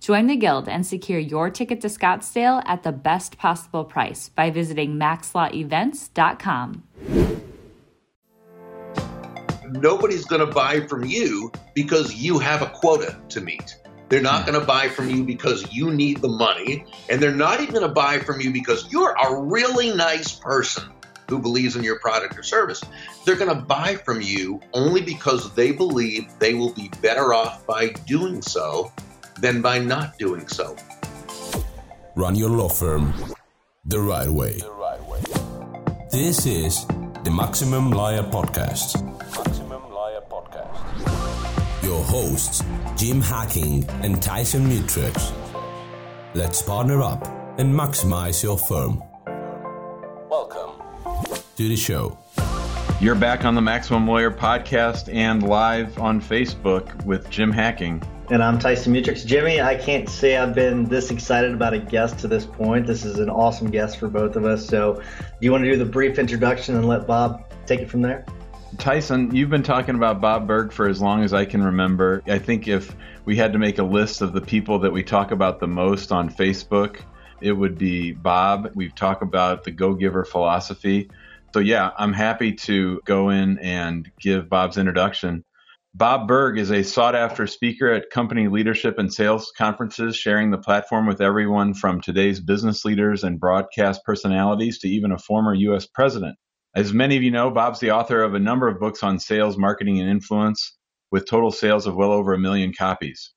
Join the Guild and secure your ticket to Scottsdale at the best possible price by visiting maxlawevents.com nobody's going to buy from you because you have a quota to meet. They're not going to buy from you because you need the money, and they're not even going to buy from you because you're a really nice person who believes in your product or service. They're going to buy from you only because they believe they will be better off by doing so than by not doing so. Run your law firm the right way. The right way. This is the Maximum Lawyer Podcast Maximum Liar Podcast. your hosts, Jim Hacking and Tyson Mutrux. Let's partner up and maximize your firm. Welcome to the show. You're back on the Maximum Lawyer podcast and live on Facebook with Jim Hacking. And I'm Tyson Mutrux. Jimmy, I can't say I've been this excited about a guest to this point. This is an awesome guest for both of us. So, do you want to do the brief introduction and let Bob take it from there? Tyson, you've been talking about Bob Burg for as long as I can remember. I think if we had to make a list of the people that we talk about the most on Facebook, it would be Bob. We've talked about the Go Giver philosophy. So, yeah, I'm happy to go in and give Bob's introduction. Bob Burg is a sought after speaker at company leadership and sales conferences, sharing the platform with everyone from today's business leaders and broadcast personalities to even a former U.S. president. As many of you know, Bob's the author of a number of books on sales, marketing, and influence, with total sales of well over a million copies.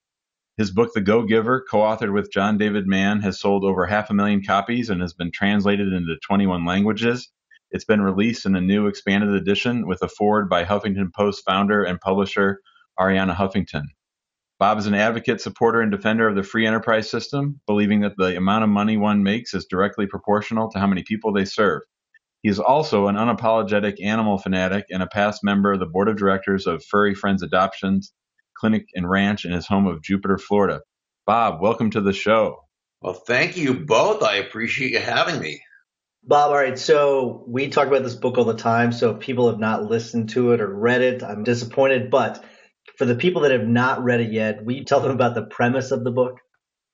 His book, The Go Giver, co authored with John David Mann, has sold over half a million copies and has been translated into 21 languages. It's been released in a new expanded edition with a foreword by Huffington Post founder and publisher Arianna Huffington. Bob is an advocate, supporter, and defender of the free enterprise system, believing that the amount of money one makes is directly proportional to how many people they serve. He is also an unapologetic animal fanatic and a past member of the board of directors of Furry Friends Adoptions Clinic and Ranch in his home of Jupiter, Florida. Bob, welcome to the show. Well, thank you both. I appreciate you having me. Bob, all right. So we talk about this book all the time. So if people have not listened to it or read it, I'm disappointed. But for the people that have not read it yet, will you tell them about the premise of the book?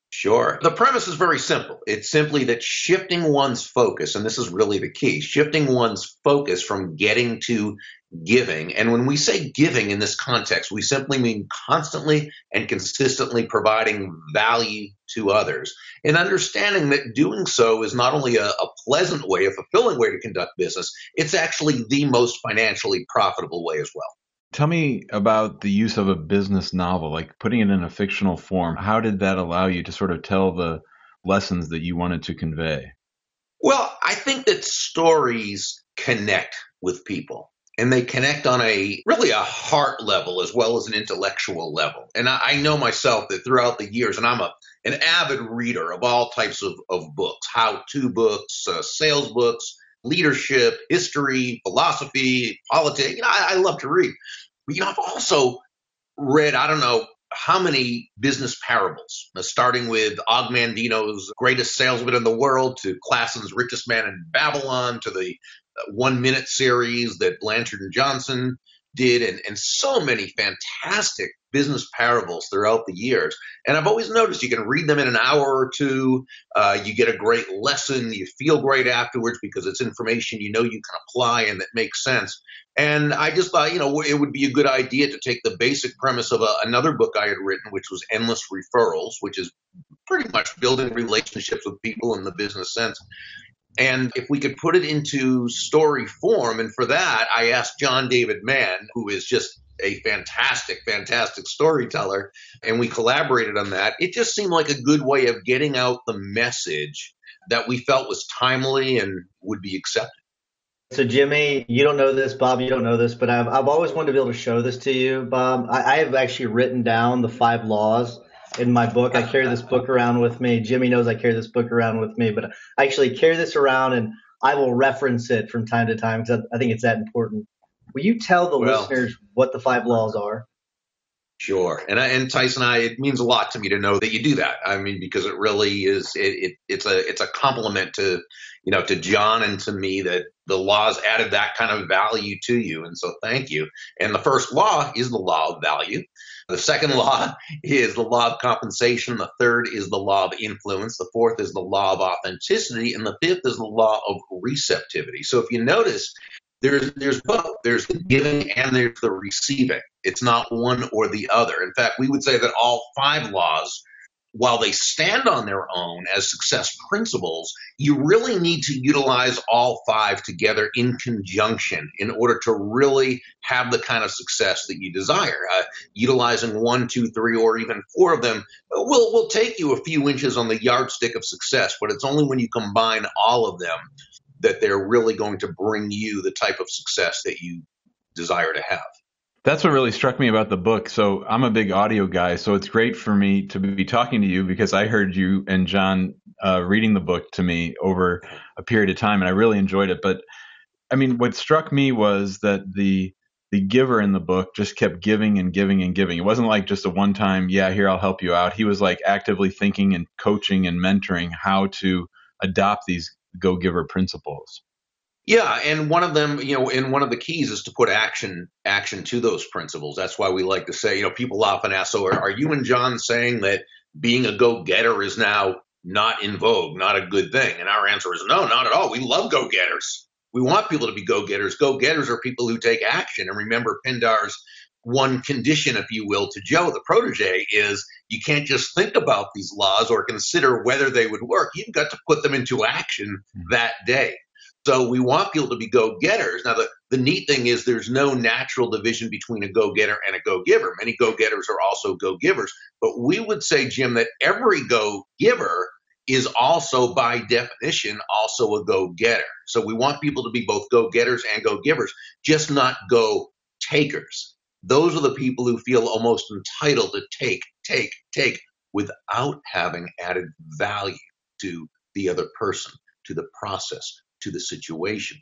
Sure. The premise is very simple. It's simply that shifting one's focus, and this is really the key, shifting one's focus from getting to giving. And when we say giving in this context, we simply mean constantly and consistently providing value to others. And understanding that doing so is not only a, a pleasant way, a fulfilling way to conduct business, it's actually the most financially profitable way as well. Tell me about the use of a business novel, like putting it in a fictional form. How did that allow you to sort of tell the lessons that you wanted to convey? Well, I think that stories connect with people and they connect on a really a heart level as well as an intellectual level. And I, I know myself that throughout the years, and I'm a an avid reader of all types of, of books, how-to books, uh, sales books, leadership, history, philosophy, politics. You know, I, I love to read. But, you know, I've also read, I don't know, how many business parables, uh, starting with Og Mandino's greatest salesman in the world to Clason's richest man in Babylon to the one minute series that Blanchard and Johnson did, and, and so many fantastic business parables throughout the years. And I've always noticed you can read them in an hour or two. Uh, you get a great lesson. You feel great afterwards because it's information you know you can apply and that makes sense. And I just thought, you know, it would be a good idea to take the basic premise of a, another book I had written, which was Endless Referrals, which is pretty much building relationships with people in the business sense And if we could put it into story form, and for that, I asked John David Mann, who is just a fantastic, fantastic storyteller, and we collaborated on that. It just seemed like a good way of getting out the message that we felt was timely and would be accepted. So, Jimmy, you don't know this, Bob, you don't know this, but I've, I've always wanted to be able to show this to you, Bob. I, I have actually written down the five laws in my book. I carry this book around with me. Jimmy knows I carry this book around with me, but I actually carry this around and I will reference it from time to time because I, I think it's that important. Will you tell the well, listeners what the five laws are? Sure, and I, and Tyson, I it means a lot to me to know that you do that. I mean, because it really is it, it it's a it's a compliment to you know to John and to me that the laws added that kind of value to you, and so thank you. And the first law is the law of value. The second law is the law of compensation. The third is the law of influence. The fourth is the law of authenticity. And the fifth is the law of receptivity. So if you notice, there's there's both. There's the giving and there's the receiving. It's not one or the other. In fact, we would say that all five laws, while they stand on their own as success principles, you really need to utilize all five together in conjunction in order to really have the kind of success that you desire. Uh, utilizing one, two, three, or even four of them will will take you a few inches on the yardstick of success, but it's only when you combine all of them that they're really going to bring you the type of success that you desire to have. That's what really struck me about the book. So I'm a big audio guy, so it's great for me to be talking to you because I heard you and John uh, reading the book to me over a period of time, and I really enjoyed it. But I mean, what struck me was that the the giver in the book just kept giving and giving and giving. It wasn't like just a one time, yeah, here I'll help you out. He was like actively thinking and coaching and mentoring how to adopt these go giver principles. Yeah, and one of them, you know, and one of the keys is to put action action to those principles. That's why we like to say, you know, people often ask, so are, are you and John saying that being a go getter is now not in vogue, not a good thing? And our answer is no, not at all. We love go getters. We want people to be go getters. Go getters are people who take action. And remember, Pindar's one condition, if you will, to Joe, the protege, is you can't just think about these laws or consider whether they would work. You've got to put them into action hmm. that day. So we want people to be go getters. Now, the, the neat thing is there's no natural division between a go getter and a go giver. Many go getters are also go givers. But we would say, Jim, that every go giver is also, by definition, also a go getter. So we want people to be both go getters and go givers, just not go takers. Those are the people who feel almost entitled to take, take, take without having added value to the other person, to the process, to the situation.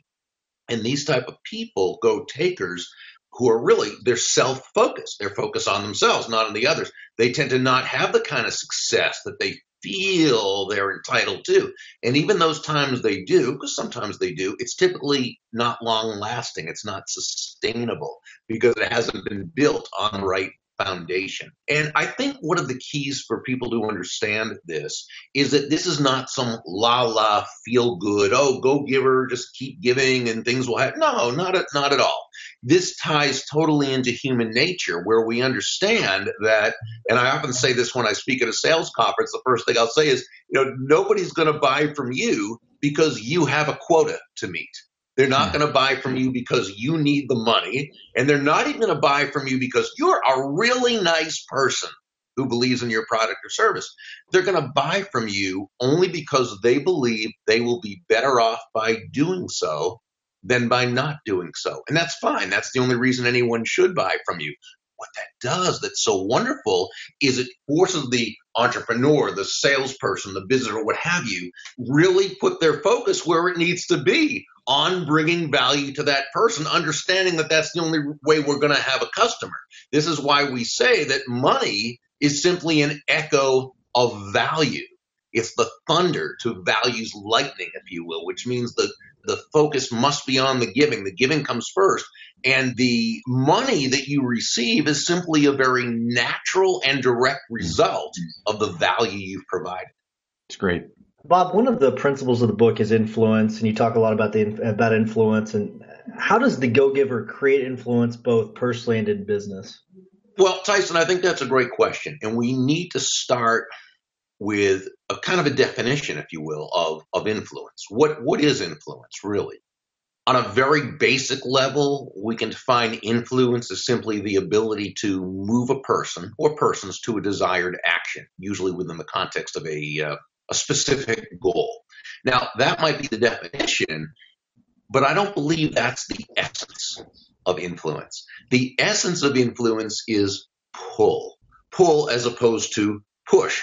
And these type of people, go takers, who are really they're self-focused. They're focused on themselves, not on the others. They tend to not have the kind of success that they feel they're entitled to. And even those times they do, because sometimes they do, it's typically not long lasting. It's not sustainable because it hasn't been built on the right foundation. And I think one of the keys for people to understand this is that this is not some la la feel good, oh, go giver, just keep giving and things will happen. No, not at, not at all. This ties totally into human nature where we understand that, and I often say this when I speak at a sales conference, the first thing I'll say is, you know, nobody's going to buy from you because you have a quota to meet. They're not going to buy from you because you need the money. And they're not even going to buy from you because you're a really nice person who believes in your product or service. They're going to buy from you only because they believe they will be better off by doing so than by not doing so. And that's fine. That's the only reason anyone should buy from you. What that does that's so wonderful is it forces the entrepreneur, the salesperson, the visitor, what have you, really put their focus where it needs to be on bringing value to that person, understanding that that's the only way we're going to have a customer. This is why we say that money is simply an echo of value. It's the thunder to value's lightning, if you will, which means the, the focus must be on the giving. The giving comes first. And the money that you receive is simply a very natural and direct result of the value you've provided. It's great. Bob, one of the principles of the book is influence, and you talk a lot about the about influence. And how does the Go Giver create influence both personally and in business? Well, Tyson, I think that's a great question, and we need to start with a kind of a definition, if you will, of, of influence. What what is influence really? On a very basic level, we can define influence as simply the ability to move a person or persons to a desired action, usually within the context of a, uh, a specific goal. Now, that might be the definition, but I don't believe that's the essence of influence. The essence of influence is pull, pull as opposed to push.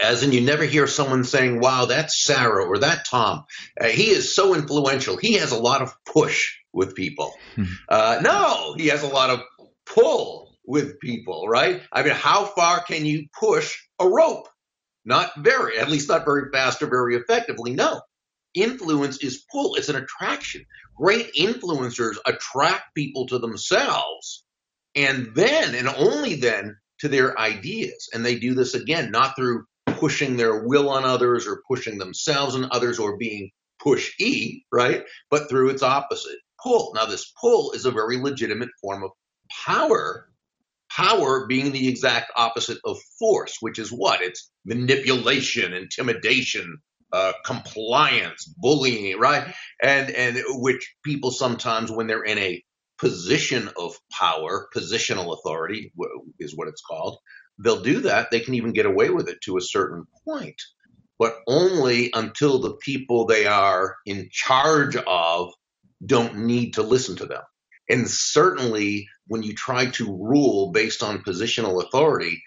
As in, you never hear someone saying, wow, that's Sarah or that Tom. Uh, he is so influential. He has a lot of push with people. Hmm. uh, no, he has a lot of pull with people, right? I mean, how far can you push a rope? Not very, at least not very fast or very effectively. No. Influence is pull, it's an attraction. Great influencers attract people to themselves and then, and only then, to their ideas. And they do this again, not through pushing their will on others or pushing themselves on others or being pushy, right? But through its opposite, pull. Now, this pull is a very legitimate form of power. Power being the exact opposite of force, which is what? It's manipulation, intimidation, uh, compliance, bullying, right? And and which people sometimes, when they're in a position of power, positional authority is what it's called, they'll do that. They can even get away with it to a certain point, but only until the people they are in charge of don't need to listen to them. And certainly when you try to rule based on positional authority,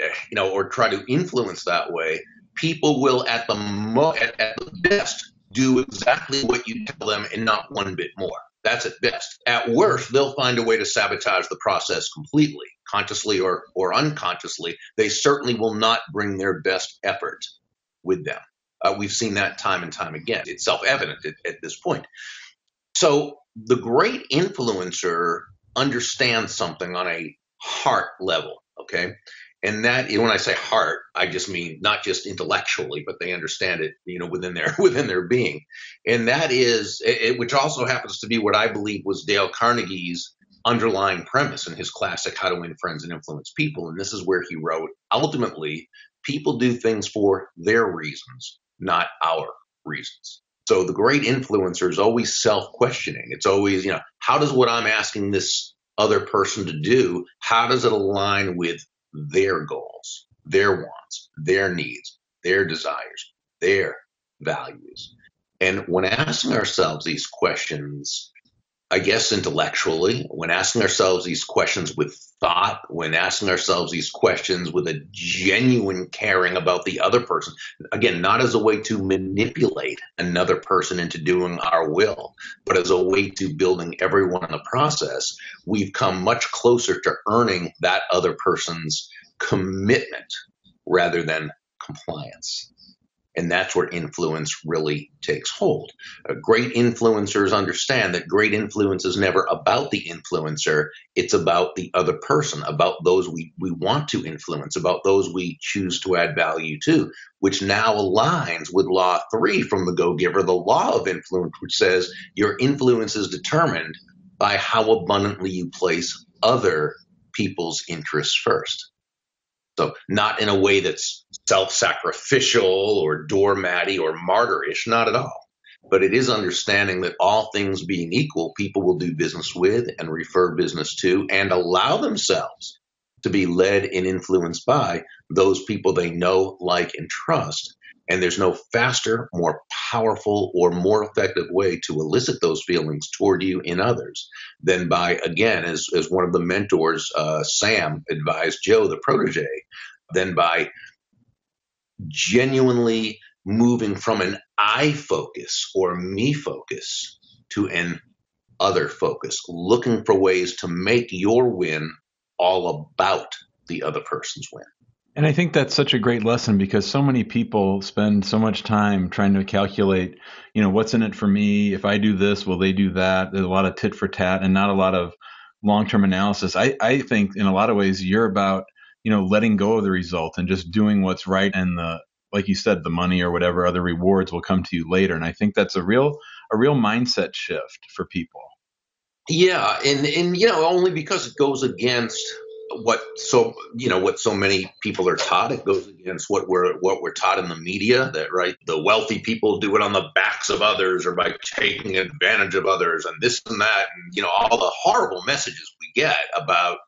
eh, you know, or try to influence that way, people will at the mo- at, at the best do exactly what you tell them and not one bit more. That's at best. At worst, they'll find a way to sabotage the process completely, consciously or, or unconsciously. They certainly will not bring their best effort with them. Uh, we've seen that time and time again. It's self evident at, at this point. So the great influencer understands something on a heart level, okay? and that when I say heart, I just mean not just intellectually, but they understand it, you know, within their within their being, and that is, it, which also happens to be what I believe was Dale Carnegie's underlying premise in his classic How to Win Friends and Influence People, and this is where he wrote, ultimately, people do things for their reasons, not our reasons. So the great influencer is always self-questioning. It's always, you know, how does what I'm asking this other person to do, how does it align with their goals, their wants, their needs, their desires, their values. And when asking ourselves these questions, I guess intellectually, when asking ourselves these questions with thought, when asking ourselves these questions with a genuine caring about the other person, again, not as a way to manipulate another person into doing our will, but as a way to building everyone in the process, we've come much closer to earning that other person's commitment rather than compliance. And that's where influence really takes hold. Uh, great influencers understand that great influence is never about the influencer. It's about the other person, about those we, we want to influence, about those we choose to add value to, which now aligns with law three from the Go Giver, the law of influence, which says your influence is determined by how abundantly you place other people's interests first. So not in a way that's self-sacrificial or doormatty or martyrish, not at all. But it is understanding that all things being equal, people will do business with and refer business to and allow themselves to be led and influenced by those people they know, like, and trust and there's no faster, more powerful, or more effective way to elicit those feelings toward you in others than by, again, as, as one of the mentors, uh, Sam, advised Joe, the protege, than by genuinely moving from an I focus or me focus to an other focus, looking for ways to make your win all about the other person's win. And I think that's such a great lesson because so many people spend so much time trying to calculate, you know, what's in it for me? If I do this, will they do that? There's a lot of tit for tat and not a lot of long term analysis. I, I think in a lot of ways you're about, you know, letting go of the result and just doing what's right and the like you said, the money or whatever other rewards will come to you later. And I think that's a real a real mindset shift for people. Yeah, and and you know, only because it goes against what so you know what so many people are taught it goes against what we're what we're taught in the media that right the wealthy people do it on the backs of others or by taking advantage of others and this and that and you know all the horrible messages we get about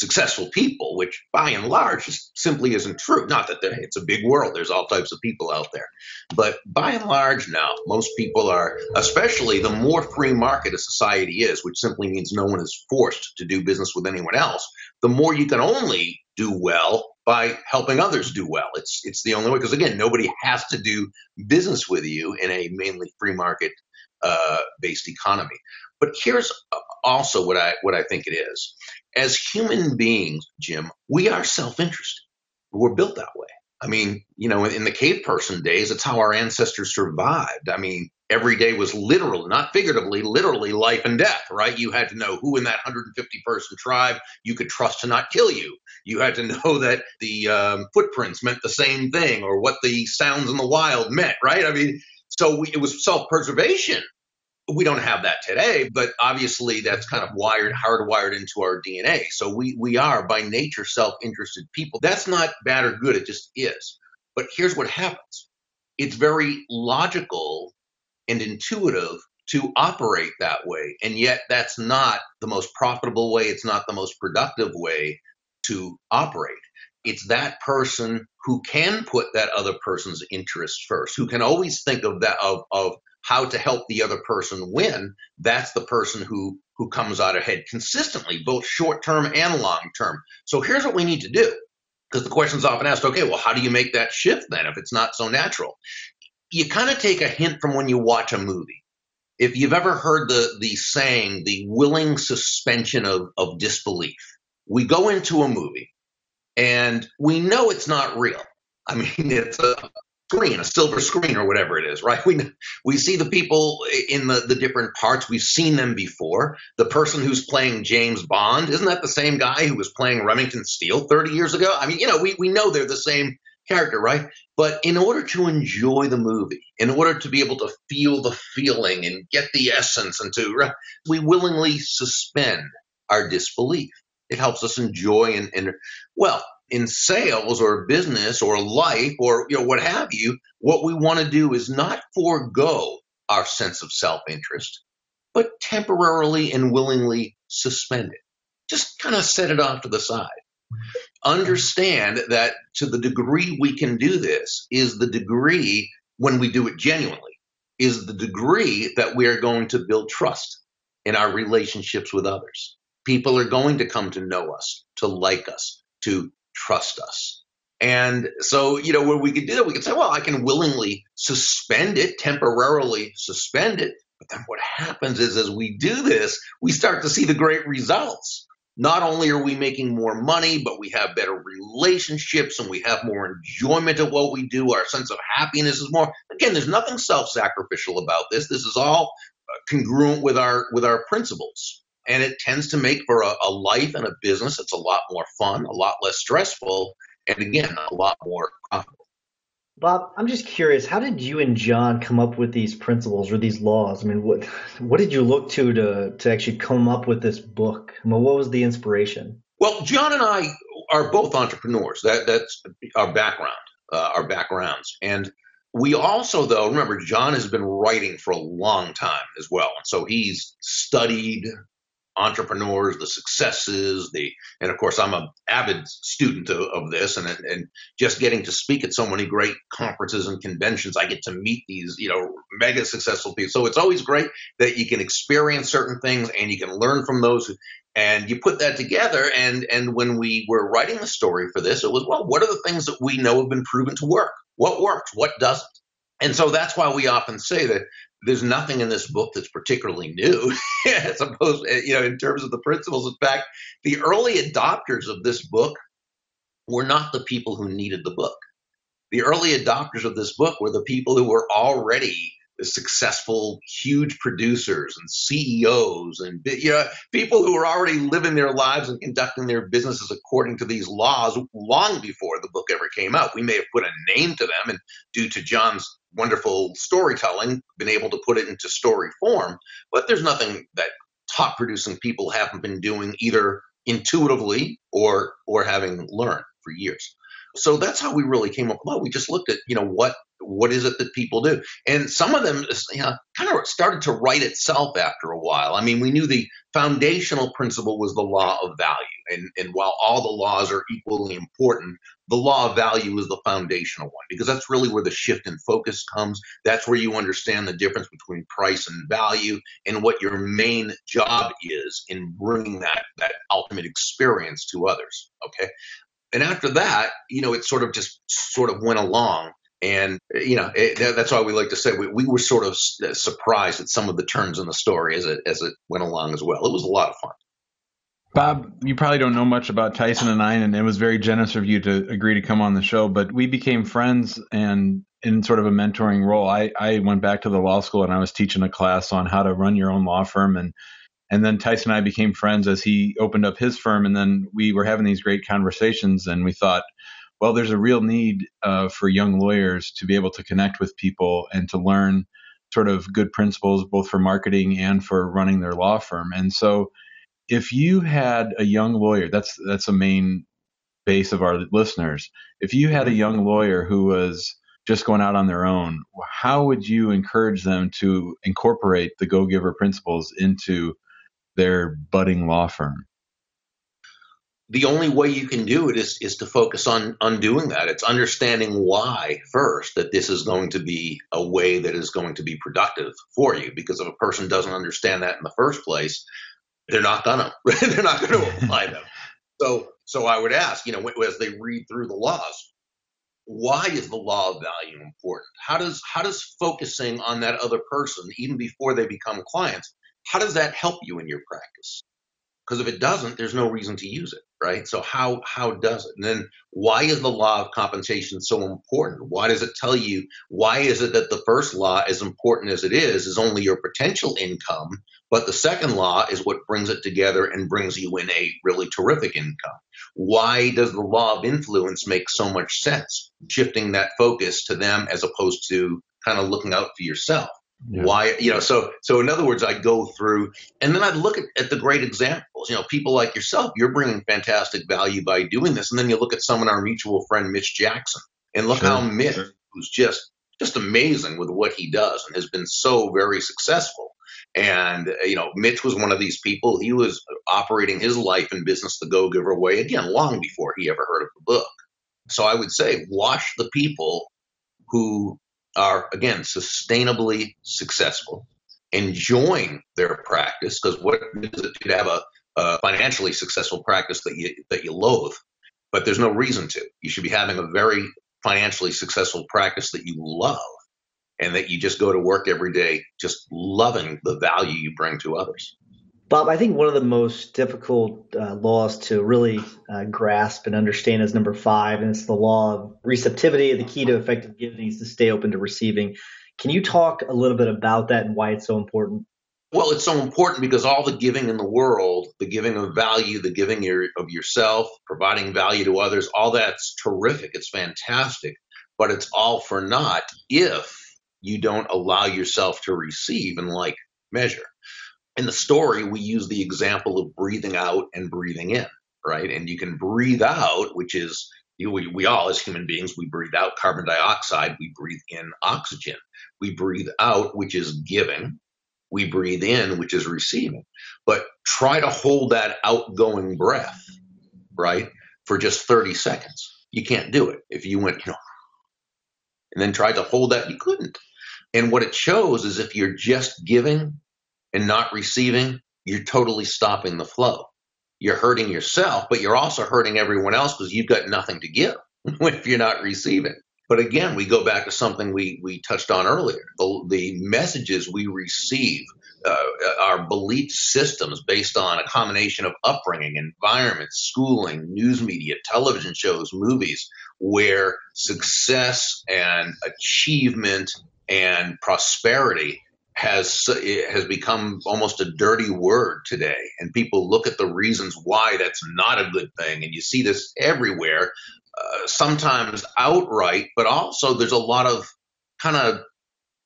successful people, which by and large simply isn't true. Not that it's a big world, there's all types of people out there. But by and large, now, most people are, especially the more free market a society is, which simply means no one is forced to do business with anyone else, the more you can only do well by helping others do well. It's it's the only way because again, nobody has to do business with you in a mainly free market uh, based economy. But here's also what I what I think it is as human beings, Jim, we are self interested. We're built that way. I mean, you know, in the cave person days, it's how our ancestors survived. I mean, every day was literally, not figuratively, literally life and death, right? You had to know who in that 150 person tribe you could trust to not kill you. You had to know that the um, footprints meant the same thing or what the sounds in the wild meant, right? I mean, so we, it was self preservation we don't have that today, but obviously that's kind of wired, hardwired into our DNA. So we, we are by nature self interested people. That's not bad or good, it just is. But here's what happens it's very logical and intuitive to operate that way. And yet that's not the most profitable way, it's not the most productive way to operate. It's that person who can put that other person's interest first, who can always think of that of, of how to help the other person win, that's the person who who comes out ahead consistently, both short term and long term. So here's what we need to do. Because the question's often asked, okay, well, how do you make that shift then if it's not so natural? You kind of take a hint from when you watch a movie. If you've ever heard the the saying, the willing suspension of, of disbelief. We go into a movie and we know it's not real. I mean, it's a screen, a silver screen or whatever it is, right? We we see the people in the, the different parts. We've seen them before. The person who's playing James Bond, isn't that the same guy who was playing Remington Steele 30 years ago? I mean, you know, we, we know they're the same character, right? But in order to enjoy the movie, in order to be able to feel the feeling and get the essence and to, we willingly suspend our disbelief. It helps us enjoy and, and well, in sales or business or life or you know what have you, what we want to do is not forego our sense of self-interest, but temporarily and willingly suspend it. Just kind of set it off to the side. Understand that to the degree we can do this is the degree when we do it genuinely, is the degree that we are going to build trust in our relationships with others. People are going to come to know us, to like us, to trust us. And so, you know, where we could do that, we could say, well, I can willingly suspend it, temporarily suspend it. But then what happens is as we do this, we start to see the great results. Not only are we making more money, but we have better relationships and we have more enjoyment of what we do. Our sense of happiness is more. Again, there's nothing self-sacrificial about this. This is all uh, congruent with our with our principles and it tends to make for a, a life and a business that's a lot more fun, a lot less stressful, and again, a lot more profitable. Bob, I'm just curious, how did you and John come up with these principles or these laws? I mean, what what did you look to to to actually come up with this book? I mean, what was the inspiration? Well, John and I are both entrepreneurs. That that's our background, uh, our backgrounds, and we also though remember John has been writing for a long time as well, and so he's studied entrepreneurs, the successes, the and of course I'm an avid student of, of, this, and and just getting to speak at so many great conferences and conventions, I get to meet these you know mega successful people. So it's always great that you can experience certain things and you can learn from those. And you put that together, and and when we were writing the story for this, it was well, what are the things that we know have been proven to work? What works? What doesn't? And so that's why we often say that there's nothing in this book that's particularly new, as opposed, eh, you know, in terms of the principles. In fact, the early adopters of this book were not the people who needed the book. The early adopters of this book were the people who were already the successful, huge producers and CEOs and you know people who were already living their lives and conducting their businesses according to these laws long before the book ever came out. We may have put a name to them, and due to John's wonderful storytelling, been able to put it into story form. But there's nothing that top producing people haven't been doing either intuitively or or having learned for years. So that's how we really came up. Well, we just looked at you know what what is it that people do, and some of them you know, kind of started to write itself after a while. I mean, we knew the foundational principle was the law of value, and and while all the laws are equally important, the law of value is the foundational one because that's really where the shift in focus comes. That's where you understand the difference between price and value, and what your main job is in bringing that that ultimate experience to others. Okay, and after that, you know, it sort of just sort of went along. And, you know, it, that's why we like to say we, we were sort of uh, surprised at some of the turns in the story as it, as it went along as well. It was a lot of fun. Bob, you probably don't know much about Tyson and I, and it was very generous of you to agree to come on the show. But we became friends and in sort of a mentoring role. I, I went back to the law school and I was teaching a class on how to run your own law firm. And and then Tyson and I became friends as he opened up his firm, and then we were having these great conversations, and we thought, well, there's a real need uh, for young lawyers to be able to connect with people and to learn sort of good principles both for marketing and for running their law firm. And so, if you had a young lawyer, that's that's a main base of our listeners. If you had a young lawyer who was just going out on their own, how would you encourage them to incorporate the Go Giver principles into their budding law firm? The only way you can do it is is to focus on on doing that. It's understanding why first that this is going to be a way that is going to be productive for you. Because if a person doesn't understand that in the first place, they're not gonna they're not going to apply them. So so I would ask, you know, as they read through the laws, why is the law of value important? How does how does focusing on that other person even before they become clients how does that help you in your practice? Because if it doesn't, there's no reason to use it, right? So how how does it? And then why is the law of compensation so important? Why does it tell you why is it that the first law, as important as it is, is only your potential income, but the second law is what brings it together and brings you in a really terrific income? Why does the law of influence make so much sense? Shifting that focus to them as opposed to kind of looking out for yourself. Yeah. Why, you know, so so in other words, I go through and then I'd look at, at the great examples. You know, people like yourself, you're bringing fantastic value by doing this. And then you look at someone, our mutual friend Mitch Jackson, and look sure. how Mitch, sure. who's just just amazing with what he does and has been so very successful. And uh, you know, Mitch was one of these people. He was uh, operating his life and business the Go Giver way again, long before he ever heard of the book. So I would say, watch the people who are again sustainably successful, enjoying their practice. Because what is it to have a, a financially successful practice that you that you loathe? But there's no reason to. You should be having a very financially successful practice that you love and that you just go to work every day just loving the value you bring to others. Bob, I think one of the most difficult uh, laws to really uh, grasp and understand is number five, and it's the law of receptivity. The key to effective giving is to stay open to receiving. Can you talk a little bit about that and why it's so important? Well, it's so important because all the giving in the world, the giving of value, the giving of yourself, providing value to others, all that's terrific. It's fantastic, but it's all for naught if you don't allow yourself to receive in like measure in the story, we use the example of breathing out and breathing in, right? And you can breathe out, which is we, we all, as human beings, we breathe out carbon dioxide, we breathe in oxygen. We breathe out, which is giving. We breathe in, which is receiving. But try to hold that outgoing breath, right, for just 30 seconds. You can't do it. If you went, you know, and then tried to hold that, you couldn't. And what it shows is if you're just giving and not receiving, you're totally stopping the flow. You're hurting yourself, but you're also hurting everyone else because you've got nothing to give if you're not receiving. But again, we go back to something we, we touched on earlier. The, the messages we receive, uh, our belief systems based on a combination of upbringing, environment, schooling, news media, television shows, movies, where success and achievement and prosperity has has become almost a dirty word today and people look at the reasons why that's not a good thing and you see this everywhere uh, sometimes outright but also there's a lot of kind of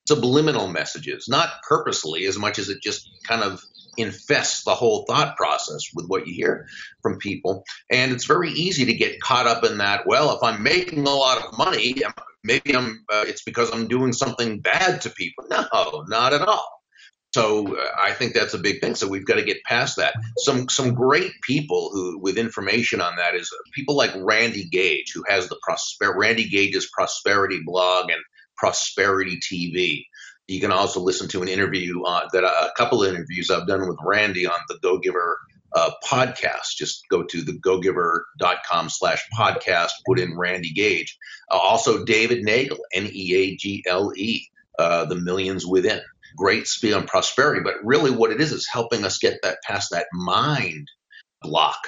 subliminal messages, not purposely as much as it just kind of infests the whole thought process with what you hear from people. And it's very easy to get caught up in that. Well, if I'm making a lot of money, maybe I'm. Uh, it's because I'm doing something bad to people. No, not at all. So uh, I think that's a big thing. So we've got to get past that. Some some great people who with information on that is people like Randy Gage, who has the prosper Randy Gage's prosperity blog and prosperity TV. You can also listen to an interview uh, that a couple of interviews I've done with Randy on the Go Giver uh, podcast. Just go to the gogiver.com slash podcast, put in Randy Gage. Uh, also, David Neagle, N E A G L E, uh, The Millions Within. Great speed on prosperity, but really what it is is helping us get that past that mind block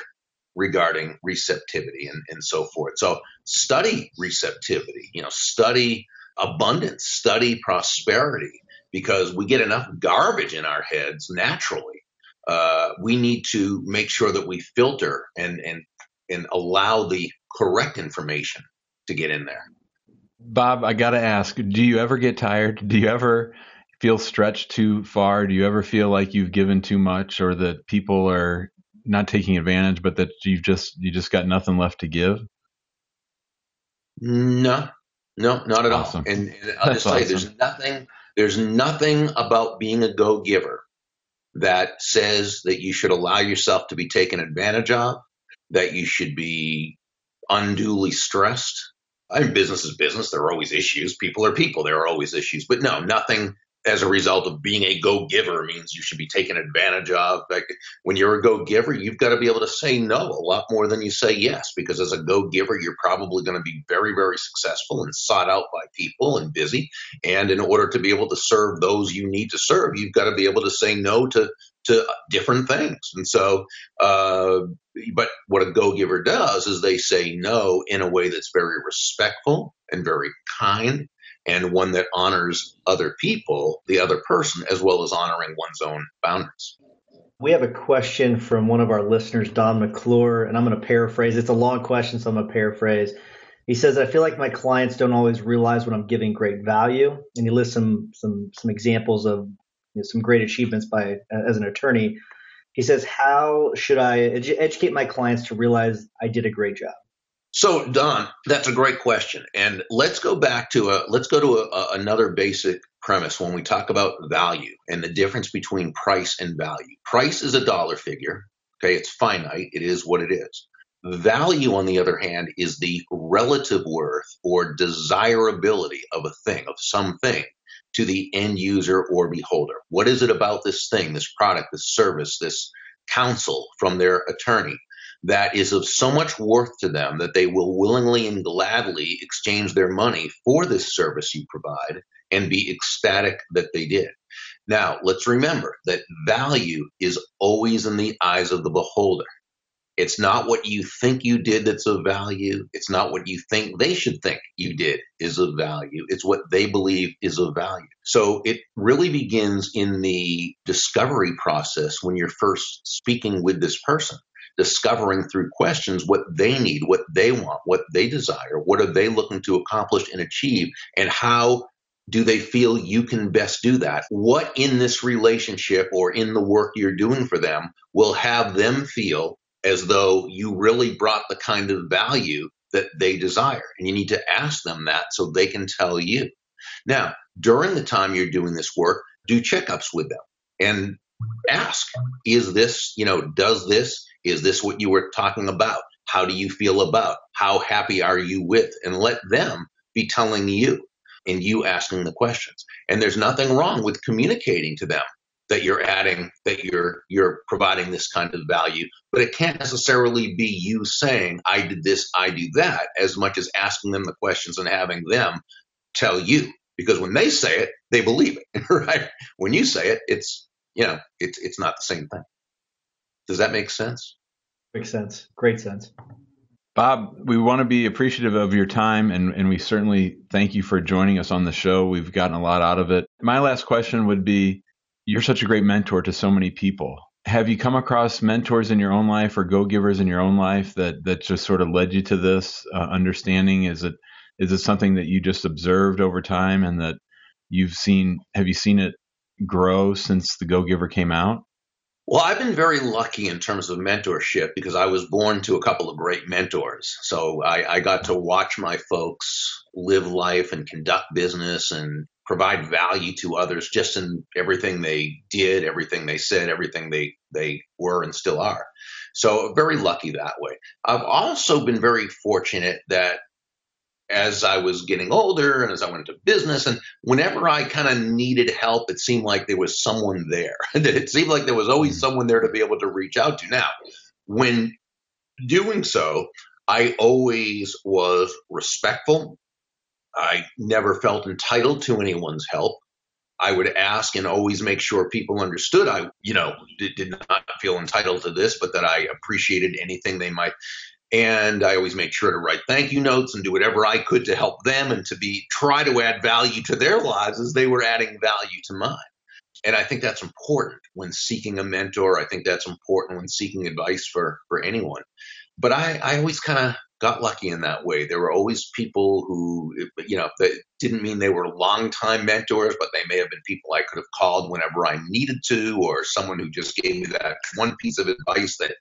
regarding receptivity and, and so forth. So study receptivity, you know, study abundance, study prosperity, because we get enough garbage in our heads naturally. Uh, we need to make sure that we filter and and and allow the correct information to get in there. Bob, I got to ask, do you ever get tired? Do you ever feel stretched too far? Do you ever feel like you've given too much or that people are not taking advantage but that you've just you just got nothing left to give? No, no, not at awesome. all. And, and I'll just awesome. say, there's nothing, there's nothing about being a go giver that says that you should allow yourself to be taken advantage of, that you should be unduly stressed. I mean, business is business. There are always issues. People are people. There are always issues. But no, nothing as a result of being a go giver means you should be taken advantage of. Like when you're a go giver, you've got to be able to say no a lot more than you say yes, because as a go giver, you're probably going to be very, very successful and sought out by people and busy. And in order to be able to serve those you need to serve, you've got to be able to say no to to different things. And so, uh, but what a go giver does is they say no in a way that's very respectful and very kind and one that honors other people, the other person, as well as honoring one's own boundaries. We have a question from one of our listeners, Don McClure, and I'm going to paraphrase. It's a long question, so I'm going to paraphrase. He says, "I feel like my clients don't always realize when I'm giving great value," and he lists some some some examples of you know, some great achievements by as an attorney. He says, "How should I edu- educate my clients to realize I did a great job?" So, Don, that's a great question, and let's go back to a let's go to a, a, another basic premise when we talk about value and the difference between price and value. Price is a dollar figure. Okay, it's finite. It is what it is. Value, on the other hand, is the relative worth or desirability of a thing, of something, to the end user or beholder. What is it about this thing, this product, this service, this counsel from their attorney that is of so much worth to them that they will willingly and gladly exchange their money for this service you provide and be ecstatic that they did. Now, let's remember that value is always in the eyes of the beholder. It's not what you think you did that's of value. It's not what you think they should think you did is of value. It's what they believe is of value. So it really begins in the discovery process when you're first speaking with this person discovering through questions what they need, what they want, what they desire, what are they looking to accomplish and achieve, and how do they feel you can best do that? What in this relationship or in the work you're doing for them will have them feel as though you really brought the kind of value that they desire? And you need to ask them that so they can tell you. Now, during the time you're doing this work, do checkups with them and ask, is this, you know, does this is this what you were talking about? How do you feel about? How happy are you with? And let them be telling you and you asking the questions. And there's nothing wrong with communicating to them that you're adding that you're you're providing this kind of value but it can't necessarily be you saying i did this i do that as much as asking them the questions and having them tell you because when they say it they believe it right when you say it it's you know it's it's not the same thing does that make sense Makes sense. Great sense. Bob, we want to be appreciative of your time and, and we certainly thank you for joining us on the show. We've gotten a lot out of it. My last question would be You're such a great mentor to so many people. Have you come across mentors in your own life or go givers in your own life that, that just sort of led you to this uh, understanding? Is it is it something that you just observed over time and that you've seen have you seen it grow since the Go Giver came out? Well, I've been very lucky in terms of mentorship because I was born to a couple of great mentors. So I, I, got to watch my folks live life and conduct business and provide value to others just in everything they did, everything they said, everything they, they were and still are. So very lucky that way. I've also been very fortunate that as I was getting older and as I went into business, and whenever I kind of needed help, it seemed like there was someone there. it seemed like there was always mm. someone there to be able to reach out to. Now, when doing so, I always was respectful. I never felt entitled to anyone's help. I would ask and always make sure people understood I, you know, did, did, not feel entitled to this, but that I appreciated anything they might and I always made sure to write thank you notes and do whatever I could to help them and to be try to add value to their lives as they were adding value to mine. And I think that's important when seeking a mentor. I think that's important when seeking advice for for anyone. But I, I always kind of got lucky in that way. There were always people who, you know, that didn't mean they were longtime mentors, but they may have been people I could have called whenever I needed to, or someone who just gave me that one piece of advice that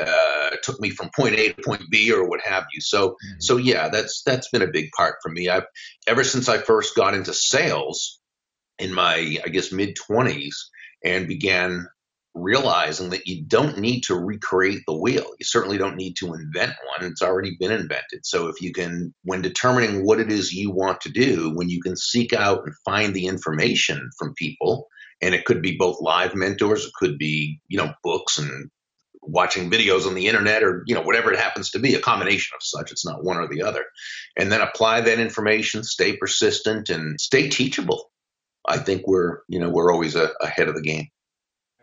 uh, took me from point A to point B or what have you. So mm-hmm. so yeah, that's that's been a big part for me. I've ever since I first got into sales in my I guess mid twenties and began realizing that you don't need to recreate the wheel. You certainly don't need to invent one. It's already been invented. So if you can, when determining what it is you want to do, when you can seek out and find the information from people, and it could be both live mentors, it could be, you know, books and watching videos on the internet or you know whatever it happens to be a combination of such it's not one or the other. And then apply that information stay persistent and stay teachable. I think we're you know we're always a, ahead of the game.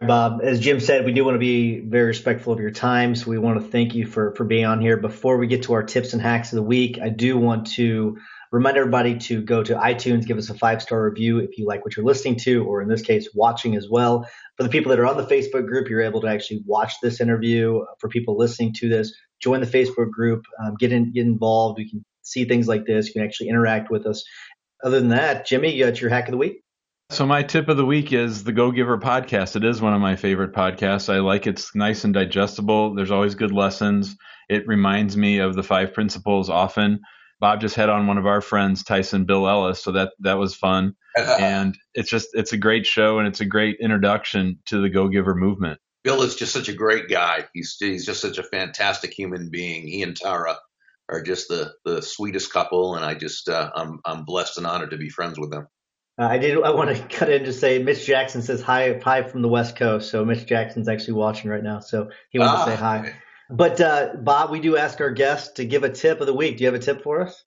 Bob as jim said we do want to be very respectful of your time so we want to thank you for for being on here. Before we get to our tips and hacks of the week i do want to remind everybody to go to iTunes, give us a five star review if you like what you're listening to, or in this case, watching as well. For the people that are on the Facebook group, you're able to actually watch this interview. For people listening to this, join the Facebook group, um, get in, get involved. You can see things like this. You can actually interact with us. Other than that, Jimmy, you got your hack of the week. So my tip of the week is the Go Giver podcast. It is one of my favorite podcasts. I like it's nice and digestible. There's always good lessons. It reminds me of the five principles often. Bob just had on one of our friends, Tyson Bill Ellis, so that that was fun. and it's just it's a great show and it's a great introduction to the Go Giver movement. Bill is just such a great guy. He's he's just such a fantastic human being. He and Tara are just the the sweetest couple, and I just uh, I'm I'm blessed and honored to be friends with them. Uh, I did. I want to cut in to say Mitch Jackson says hi hi from the West Coast. So Mitch Jackson's actually watching right now. So he wants ah, to say hi. But uh, Bob, we do ask our guests to give a tip of the week. Do you have a tip for us?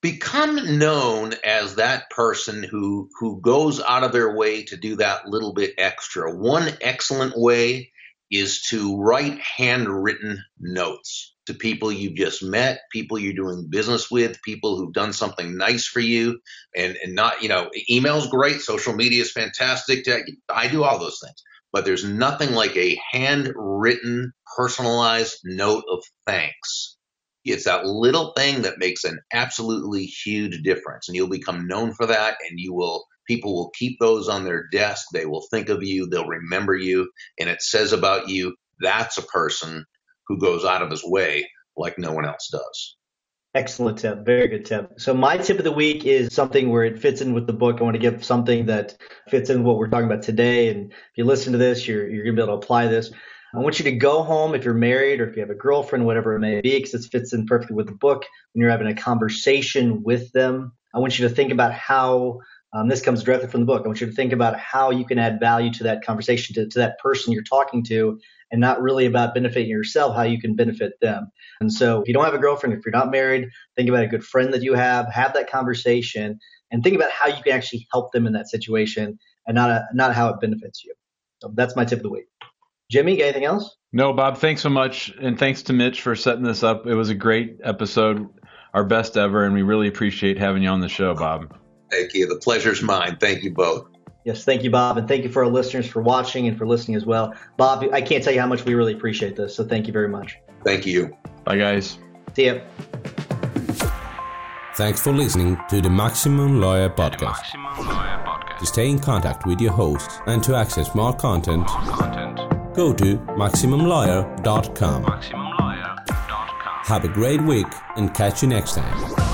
Become known as that person who who goes out of their way to do that little bit extra. One excellent way is to write handwritten notes to people you've just met, people you're doing business with, people who've done something nice for you, and and not you know email's great, social media is fantastic. I do all those things but there's nothing like a handwritten, personalized note of thanks. It's that little thing that makes an absolutely huge difference, and you'll become known for that, and you will people will keep those on their desk. They will think of you, they'll remember you, and it says about you that's a person who goes out of his way like no one else does. Excellent tip. Very good tip. So my tip of the week is something where it fits in with the book. I want to give something that fits in what we're talking about today. And if you listen to this, you're, you're going to be able to apply this. I want you to go home if you're married or if you have a girlfriend, whatever it may be, because this fits in perfectly with the book. When you're having a conversation with them, I want you to think about how um, this comes directly from the book. I want you to think about how you can add value to that conversation, to, to that person you're talking to, and not really about benefiting yourself, how you can benefit them. And so if you don't have a girlfriend, if you're not married, think about a good friend that you have, have that conversation and think about how you can actually help them in that situation and not, a, not how it benefits you. So that's my tip of the week. Jimmy, anything else? No, Bob, thanks so much. And thanks to Mitch for setting this up. It was a great episode, our best ever, and we really appreciate having you on the show, Bob. Thank you. The pleasure's mine. Thank you both. Yes, thank you, Bob, and thank you for our listeners for watching and for listening as well. Bob, I can't tell you how much we really appreciate this, so thank you very much. Thank you. Bye, guys. See ya. Thanks for listening to the Maximum Lawyer Podcast. Maximum Lawyer Podcast. To stay in contact with your hosts and to access more content, more content. go to MaximumLawyer.com. MaximumLawyer.com. Have a great week and catch you next time.